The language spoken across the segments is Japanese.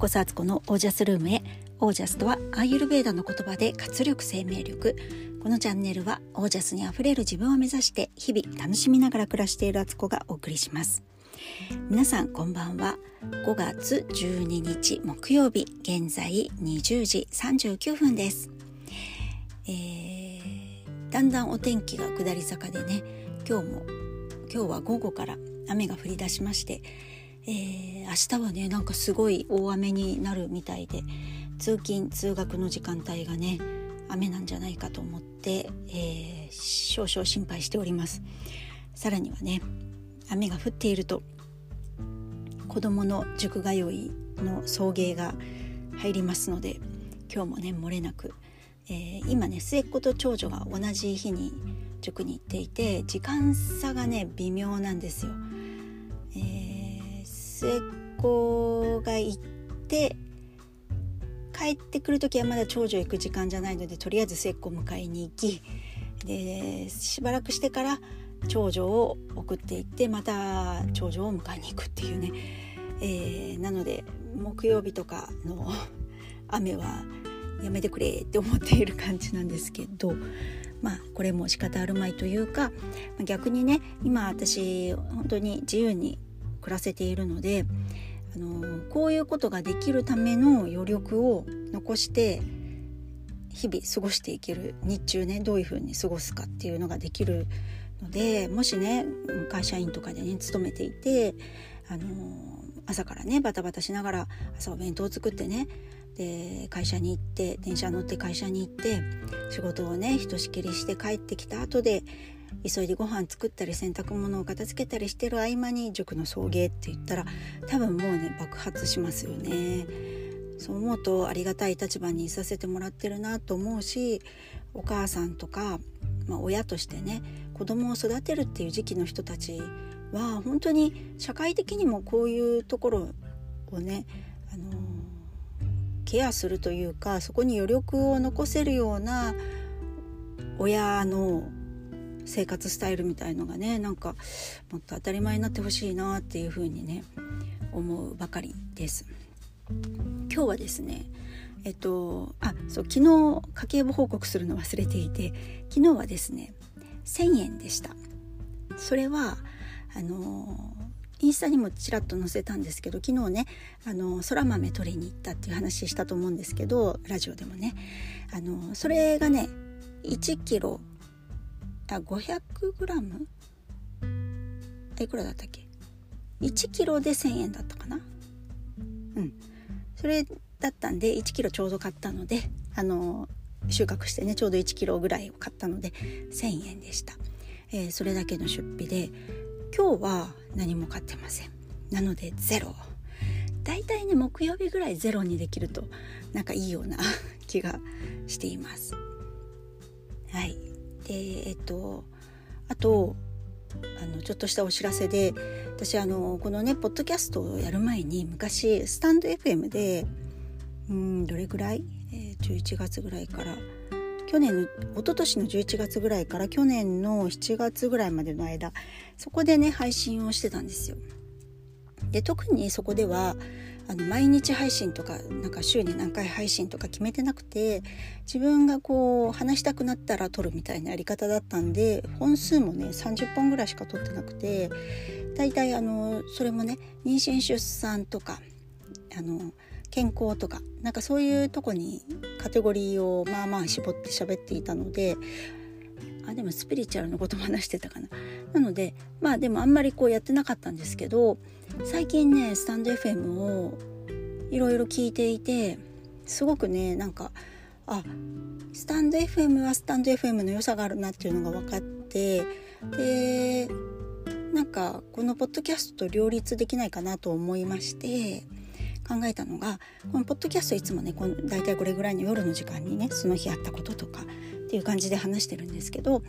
こそアツコのオージャスルームへ。オージャスとはアーユルベーダの言葉で活力生命力。このチャンネルはオージャスにあふれる自分を目指して日々楽しみながら暮らしているアツコがお送りします。皆さんこんばんは。5月12日木曜日現在20時39分です、えー、だんだんお天気が下り坂でね今日も今日は午後から雨が降り出しましてえー、明日はねなんかすごい大雨になるみたいで通勤通学の時間帯がね雨なんじゃないかと思って、えー、少々心配しております。さらにはね雨が降っていると子供の塾通いの送迎が入りますので今日もね漏れなく、えー、今ね末っ子と長女が同じ日に塾に行っていて時間差がね微妙なんですよ、末っ子が行って帰ってくる時はまだ長女行く時間じゃないのでとりあえず末っ子迎えに行きでしばらくしてから長女を送っていってまた長女を迎えに行くっていうね、えー、なので木曜日とかの 雨はやめてくれって思っている感じなんですけどまあこれも仕方あるまいというか逆にね今私本当に自由に暮らせているのであのこういうことができるための余力を残して日々過ごしていける日中ねどういうふうに過ごすかっていうのができるのでもしね会社員とかでね勤めていてあの朝からねバタバタしながら朝お弁当を作ってねで会社に行って電車乗って会社に行って仕事をねひとしきりして帰ってきた後で急いでご飯作ったり洗濯物を片付けたりしてる合間に塾の送迎って言ったら多分もうね爆発しますよね。そう思うとありがたい立場にいさせてもらってるなと思うしお母さんとか、まあ、親としてね子供を育てるっていう時期の人たちは本当に社会的にもこういうところをね、あのケアするというかそこに余力を残せるような親の生活スタイルみたいのがねなんかもっと当たり前になってほしいなっていうふうにね思うばかりです。今日はですねえっとあそう昨日家計簿報告するの忘れていて昨日はですね1,000円でした。それはあのインスタにもちらっと載せたんですけど昨日ねあの空豆取りに行ったっていう話したと思うんですけどラジオでもねあのそれがね1キロあ 500g? いくらだったっけ？1キロで1,000円だったかな？うん。それだったんで1キロちょうど買ったのであの収穫してねちょうど1キロぐらいを買ったので1,000円でした、えー、それだけの出費で今日は何も買ってません。なのでゼロ。だいたいね木曜日ぐらいゼロにできるとなんかいいような 気がしています。はい。でえっとあとあのちょっとしたお知らせで私あのこのねポッドキャストをやる前に昔スタンド FM でうんどれぐらい、えー、11月ぐらいから去年の一昨年の11月ぐらいから去年の7月ぐらいまでの間そこでね配信をしてたんですよ。で特にそこではあの毎日配信とかなんか週に何回配信とか決めてなくて自分がこう話したくなったら撮るみたいなやり方だったんで本数もね30本ぐらいしか撮ってなくて大体あのそれもね妊娠出産とかあの健康とかなんかそういうとこにカテゴリーをまあまあ絞って喋っていたのであでもスピリチュアルのことも話してたかな。なのでまあでもあんまりこうやってなかったんですけど最近ねスタンド FM をいろいろ聞いていてすごくねなんかあスタンド FM はスタンド FM の良さがあるなっていうのが分かってでなんかこのポッドキャストと両立できないかなと思いまして考えたのがこのポッドキャストいつもねこの大体これぐらいの夜の時間にねその日あったこととかっていう感じで話してるんですけど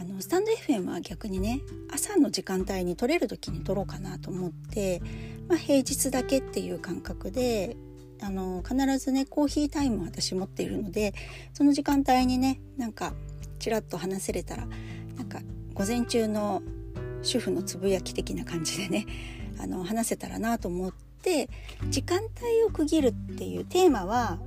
あのスタンド FM は逆にね朝の時間帯に撮れる時に撮ろうかなと思って、まあ、平日だけっていう感覚であの必ずねコーヒータイムを私持っているのでその時間帯にねなんかちらっと話せれたらなんか午前中の主婦のつぶやき的な感じでねあの話せたらなと思ってして時間帯を区切るっていうテーマは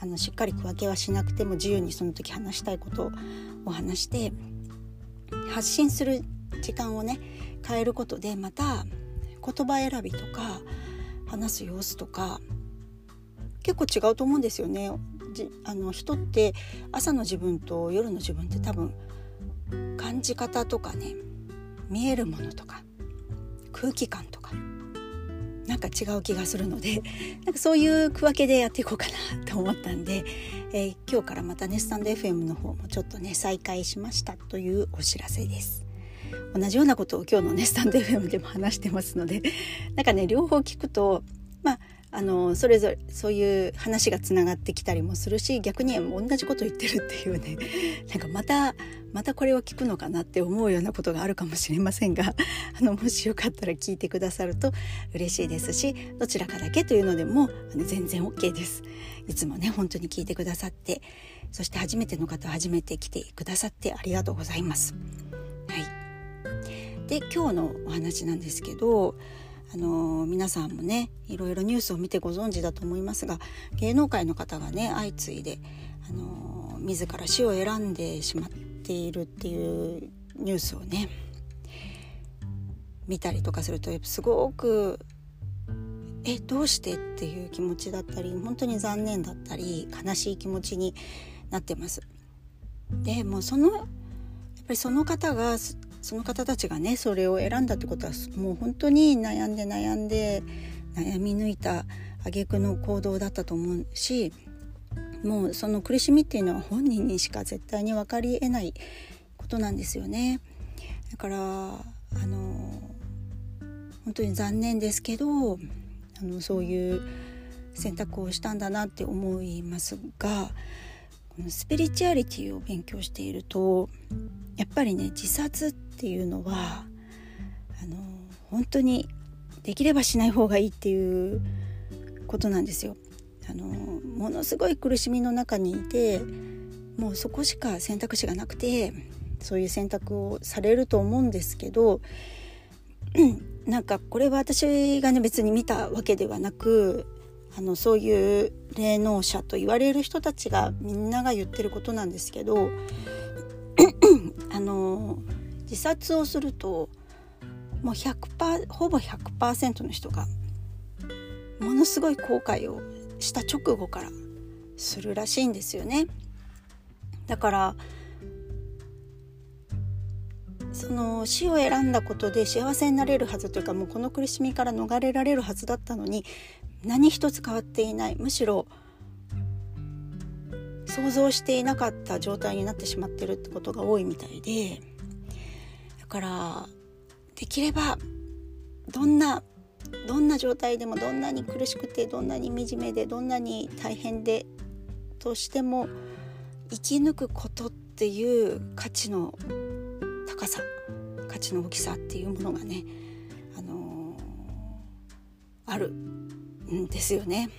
あのしっかり区分けはしなくても自由にその時話したいことを話して発信する時間をね変えることでまた言葉選びとか話す様子とか結構違うと思うんですよね。あの人って朝の自分と夜の自分って多分感じ方とかね見えるものとか空気感とかなんか違う気がするので なんかそういう区分けでやっていこうかなと思ったんで、えー、今日からまたねスタンド FM の方もちょっとね再開しましたというお知らせです。同じようなことを今日のねスタンド FM でも話してますのでなんかね両方聞くとあのそれぞれそういう話がつながってきたりもするし逆に同じこと言ってるっていうね なんかまたまたこれを聞くのかなって思うようなことがあるかもしれませんが あのもしよかったら聞いてくださると嬉しいですしどちらかだけというのでも全然 OK です。いつもね本当に聞いてくださってそして初めての方初めて来てくださってありがとうございます。はい、で今日のお話なんですけどあの皆さんもねいろいろニュースを見てご存知だと思いますが芸能界の方がね相次いで、あの自ら死を選んでしまっているっていうニュースをね見たりとかするとすごくえどうしてっていう気持ちだったり本当に残念だったり悲しい気持ちになってます。でもそのやっぱりその方がその方たちがねそれを選んだってことはもう本当に悩んで悩んで悩み抜いた挙句の行動だったと思うしもうその苦しみっていうのは本人にしか絶対に分かりえないことなんですよね。だからあの本当に残念ですけどあのそういう選択をしたんだなって思いますがスピリチュアリティを勉強しているとやっぱりね自殺っていうのはあの本当にできればしない方がいいっていうことなんですよ。あのものすごい苦しみの中にいてもうそこしか選択肢がなくてそういう選択をされると思うんですけど なんかこれは私がね別に見たわけではなくあのそういう霊能者と言われる人たちがみんなが言ってることなんですけど あの自殺をするともう100%ほぼ100%の人がものすごい後悔をした直後からするらしいんですよね。だからその死を選んだことで幸せになれるはずというかもうこの苦しみから逃れられるはずだったのに何一つ変わっていない。むしろ想像していなかった状態になってしまってるってことが多いみたいで。だからできればどんなどんな状態でもどんなに苦しくてどんなに惨めでどんなに大変でとしても生き抜くことっていう価値の高さ価値の大きさっていうものがね、あのー、ある。ですよね。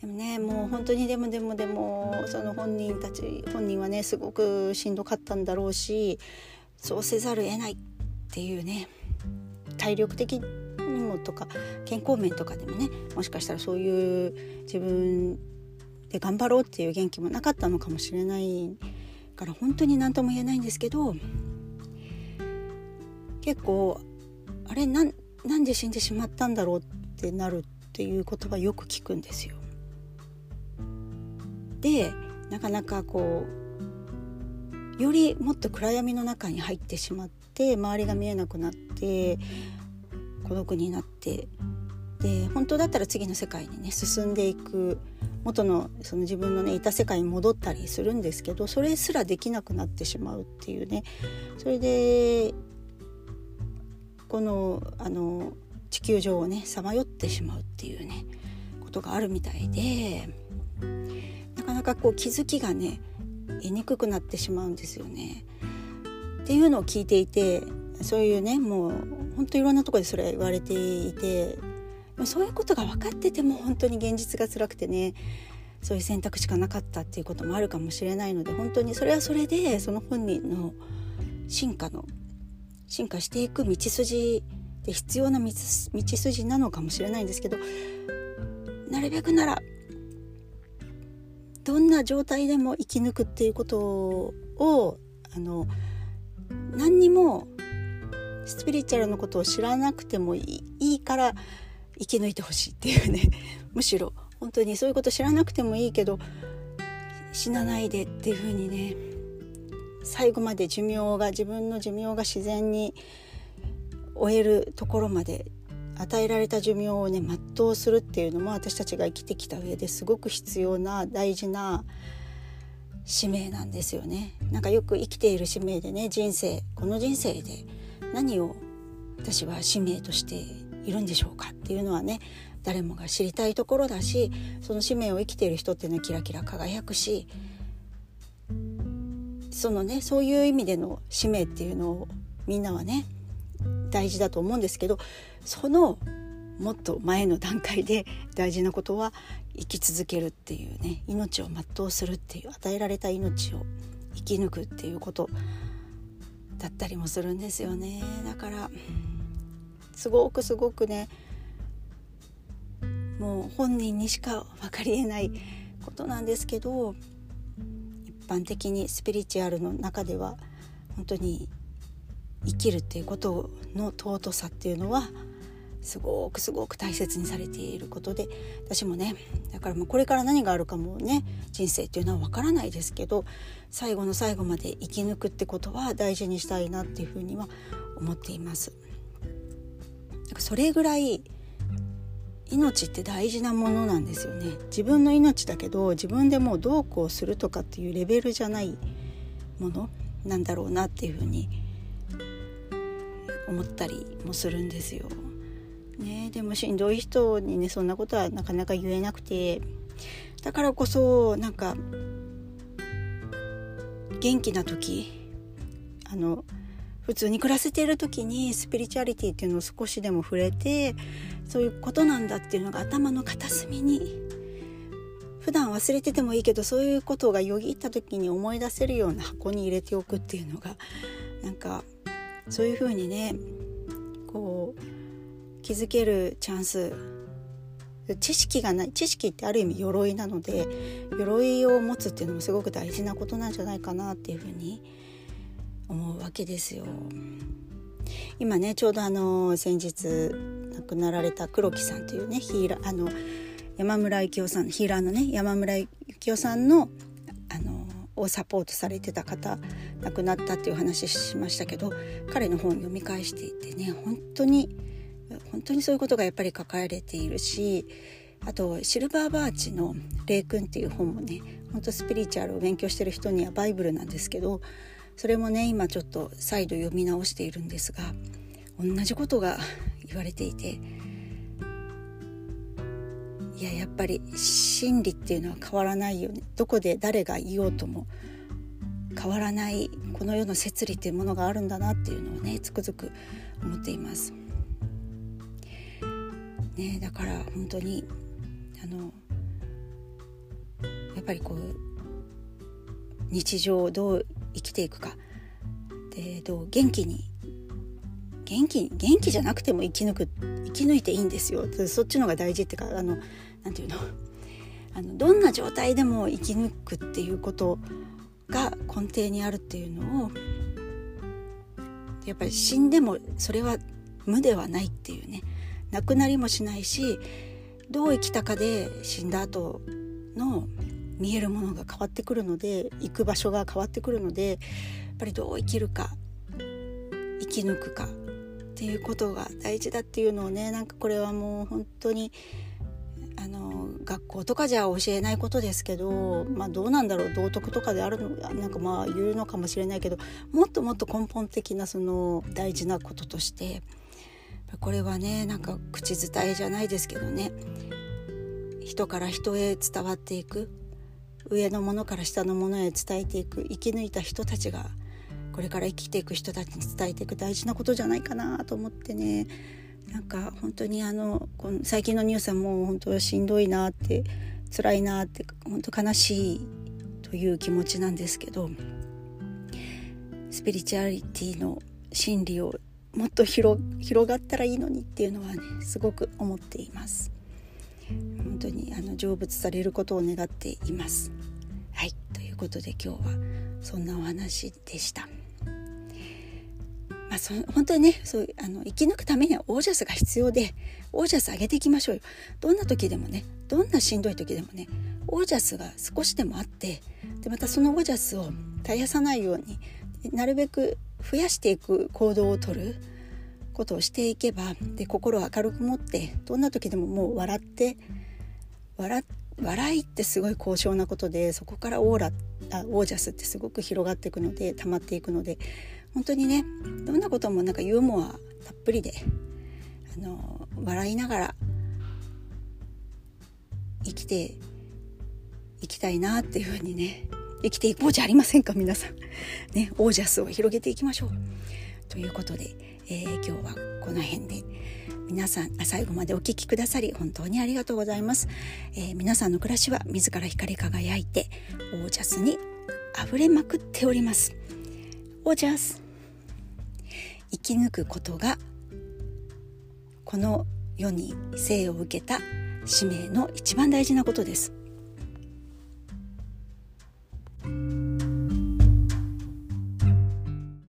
でもねもう本当にでもでもでもその本人たち本人はねすごくしんどかったんだろうしそうせざるを得ないっていうね体力的にもとか健康面とかでもねもしかしたらそういう自分で頑張ろうっていう元気もなかったのかもしれないから本当に何とも言えないんですけど結構あれなんなんで死んでしまったんだろうってなるっていう言葉よく聞くんですよ。でなかなかこうよりもっと暗闇の中に入ってしまって周りが見えなくなって孤独になってで本当だったら次の世界にね進んでいく元のその自分のねいた世界に戻ったりするんですけどそれすらできなくなってしまうっていうねそれでこのあの地球上をねさまよってしまうっていうねことがあるみたいでなかなかこう気づきがね得にくくなってしまうんですよね。っていうのを聞いていてそういうねもう本当いろんなとこでそれ言われていてそういうことが分かってても本当に現実が辛くてねそういう選択しかなかったっていうこともあるかもしれないので本当にそれはそれでその本人の進化の進化していく道筋で必要な道筋なのかもしれないんですけどなるべくならどんな状態でも生き抜くっていうことをあの何にもスピリチュアルのことを知らなくてもいいから生き抜いてほしいっていうね。むしろ本当にそういうこと知らなくてもいいけど死なないでっていうふうにね最後まで寿命が自分の寿命が自然に終えるところまで与えられた寿命をね全うするっていうのも私たちが生きてきた上ですごく必要な大事な使命なんですよね。なんかよく生きている使命でね人生この人生で何を私は使命としているんでしょうかっていうのはね誰もが知りたいところだしその使命を生きている人っていうのはキラキラ輝くしそのねそういう意味での使命っていうのをみんなはね大事だと思うんですけどそのもっと前の段階で大事なことは生き続けるっていうね命を全うするっていう与えられた命を生き抜くっていうことだったりもするんですよね。だからすごくすごくねもう本人にしか分かりえないことなんですけど一般的にスピリチュアルの中では本当に生きるっていうことの尊さっていうのはすごくすごく大切にされていることで私もねだからもうこれから何があるかもね人生っていうのは分からないですけど最後の最後まで生き抜くってことは大事にしたいなっていうふうには思っています。それぐらい命って大事なものなんですよね自分の命だけど自分でもうどうこうするとかっていうレベルじゃないものなんだろうなっていうふうに思ったりもするんですよ。ね、でもしんどい人にねそんなことはなかなか言えなくてだからこそなんか元気な時あの普通に暮らせている時にスピリチュアリティっていうのを少しでも触れてそういうことなんだっていうのが頭の片隅に普段忘れててもいいけどそういうことがよぎった時に思い出せるような箱に入れておくっていうのがなんかそういうふうにねこう気づけるチャンス知識がない知識ってある意味鎧なので鎧を持つっていうのもすごく大事なことなんじゃないかなっていうふうに思うわけですよ。今ねちょうどあの先日亡くなられた黒木さんというねヒーラーあの山村幸雄さんヒーラーのね山村幸雄さんのをサポートされてた方亡くなったっていう話しましたけど彼の本を読み返していてね本当に本当にそういうことがやっぱり書かれているしあとシルバーバーチの「霊君」っていう本もね本当スピリチュアルを勉強してる人にはバイブルなんですけどそれもね今ちょっと再度読み直しているんですが同じことが言われていていややっぱり真理っていうのは変わらないよね。どこで誰が言おうとも変わらないこの世の摂理っていうものがあるんだなっていうのをねつくづく思っています。ね、だから本当にあのやっぱりこう日常をどう生きていくか。でどう元気に元気元気じゃなくても生き抜く生き抜いていいんですよ。そっちのが大事っていうかあのなんていうの？あのどんな状態でも生き抜くっていうことが根底にあるっていうのをやっぱり死んでもそれは無ではないっていうね。なくなりもしないしどう生きたかで死んだ後の見えるものが変わってくるので行く場所が変わってくるのでやっぱりどう生きるか生き抜くかっていうことが大事だっていうのをねなんかこれはもう本当にあの学校とかじゃ教えないことですけど、まあ、どうなんだろう道徳とかであるのなんかまあ言うのかもしれないけどもっともっと根本的なその大事なこととしてこれはねなんか口伝えじゃないですけどね人から人へ伝わっていく上のものから下のものへ伝えていく生き抜いた人たちがこれから生きていく人たちに伝えていく大事なことじゃないかなと思ってね。なんか本当にあのこの最近のニュースはもう本当しんどいなって辛いなって本当悲しいという気持ちなんですけどスピリチュアリティの真理をもっと広がったらいいのにっていうのはねすごく思っています。本当にあの成仏されることを願っています。はいということで今日はそんなお話でした。まあ、そ本当にねそうあの生き抜くためにはオージャスが必要でオージャス上げていきましょうよ。どんな時でもねどんなしんどい時でもねオージャスが少しでもあってでまたそのオージャスを絶やさないようになるべく増やしていく行動をとることをしていけばで心を明るく持ってどんな時でももう笑って笑笑いってすごい高尚なことでそこからオーラあオージャスってすごく広がっていくので溜まっていくので本当にねどんなこともなんかユーモアたっぷりであの笑いながら生きていきたいなっていうふうにね生きていこうじゃありませんか皆さん。ねオージャスを広げていきましょう。ということで、えー、今日はこの辺で皆さん最後までお聴きくださり本当にありがとうございます、えー、皆さんの暮らしは自ら光り輝いてオージャスに溢れまくっておりますをジャス生き抜くことがこの世に生を受けた使命の一番大事なことです。